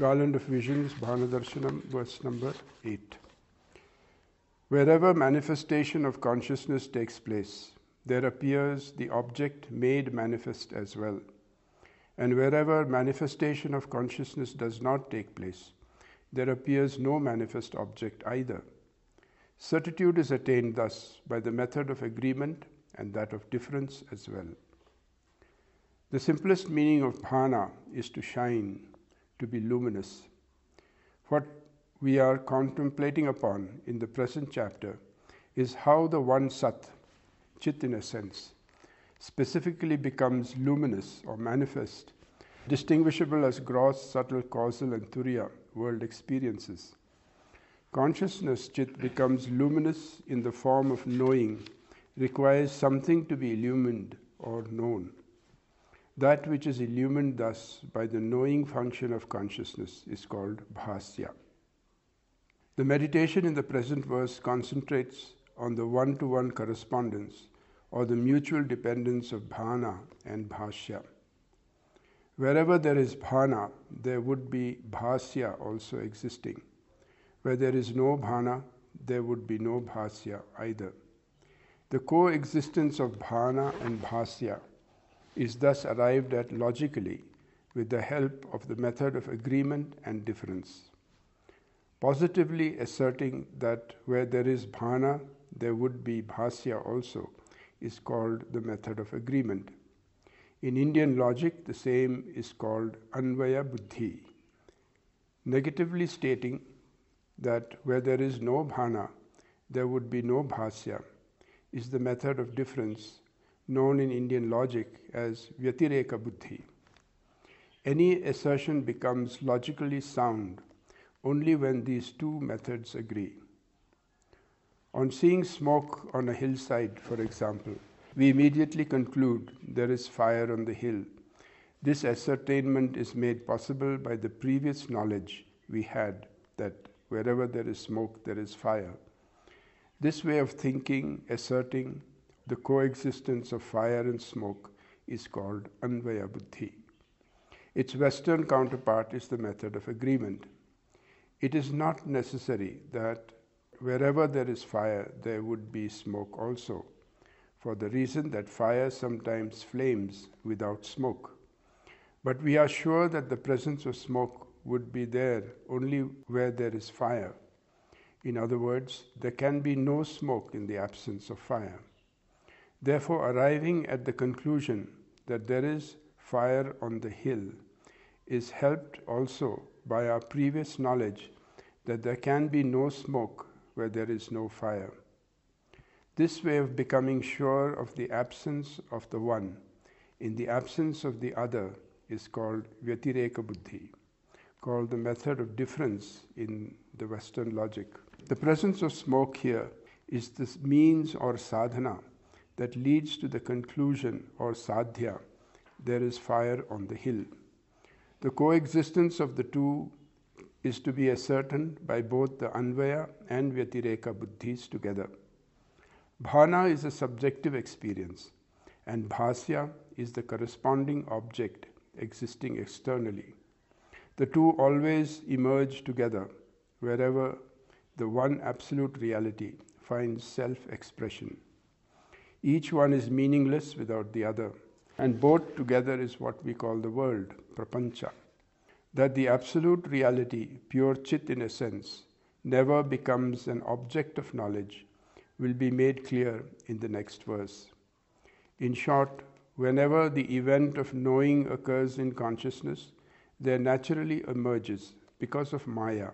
Garland of Visions, Bhanadarshanam, verse number 8. Wherever manifestation of consciousness takes place, there appears the object made manifest as well. And wherever manifestation of consciousness does not take place, there appears no manifest object either. Certitude is attained thus by the method of agreement and that of difference as well. The simplest meaning of bhana is to shine, to be luminous. What we are contemplating upon in the present chapter is how the one Sat, Chit in a sense, specifically becomes luminous or manifest, distinguishable as gross, subtle, causal, and turiya world experiences. Consciousness, Chit, becomes luminous in the form of knowing, requires something to be illumined or known. That which is illumined thus by the knowing function of consciousness is called bhasya. The meditation in the present verse concentrates on the one to one correspondence or the mutual dependence of bhana and bhashya. Wherever there is bhana, there would be bhasya also existing. Where there is no bhana, there would be no bhasya either. The coexistence of bhana and bhasya is thus arrived at logically with the help of the method of agreement and difference. Positively asserting that where there is bhana, there would be bhasya also is called the method of agreement. In Indian logic, the same is called Anvaya Buddhi. Negatively stating that where there is no bhana, there would be no bhasya, is the method of difference known in Indian logic as Vyatireka Buddhi. Any assertion becomes logically sound only when these two methods agree. On seeing smoke on a hillside, for example, we immediately conclude there is fire on the hill. This ascertainment is made possible by the previous knowledge we had that wherever there is smoke, there is fire. This way of thinking, asserting the coexistence of fire and smoke, is called Anvaya Buddhi. Its Western counterpart is the method of agreement. It is not necessary that wherever there is fire, there would be smoke also, for the reason that fire sometimes flames without smoke. But we are sure that the presence of smoke would be there only where there is fire. In other words, there can be no smoke in the absence of fire. Therefore, arriving at the conclusion that there is fire on the hill is helped also by our previous knowledge that there can be no smoke where there is no fire. This way of becoming sure of the absence of the one in the absence of the other is called Vyatireka Buddhi, called the method of difference in the Western logic. The presence of smoke here is the means or sadhana that leads to the conclusion or sadhya there is fire on the hill. The coexistence of the two is to be ascertained by both the Anvaya and Vyatireka buddhis together. Bhana is a subjective experience, and Bhasya is the corresponding object existing externally. The two always emerge together wherever the one absolute reality finds self expression. Each one is meaningless without the other, and both together is what we call the world, prapancha that the absolute reality, pure chit in essence, never becomes an object of knowledge will be made clear in the next verse. In short, whenever the event of knowing occurs in consciousness, there naturally emerges, because of Maya,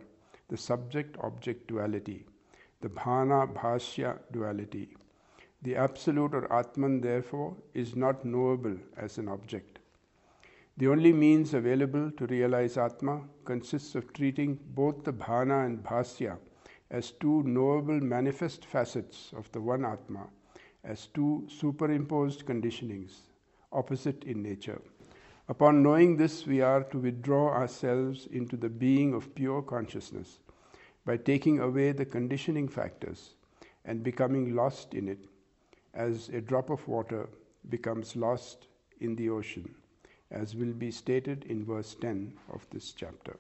the subject object duality, the bhana bhashya duality. The absolute or Atman, therefore, is not knowable as an object. The only means available to realize Atma consists of treating both the bhana and bhasya as two knowable manifest facets of the one Atma, as two superimposed conditionings, opposite in nature. Upon knowing this, we are to withdraw ourselves into the being of pure consciousness by taking away the conditioning factors and becoming lost in it, as a drop of water becomes lost in the ocean as will be stated in verse 10 of this chapter.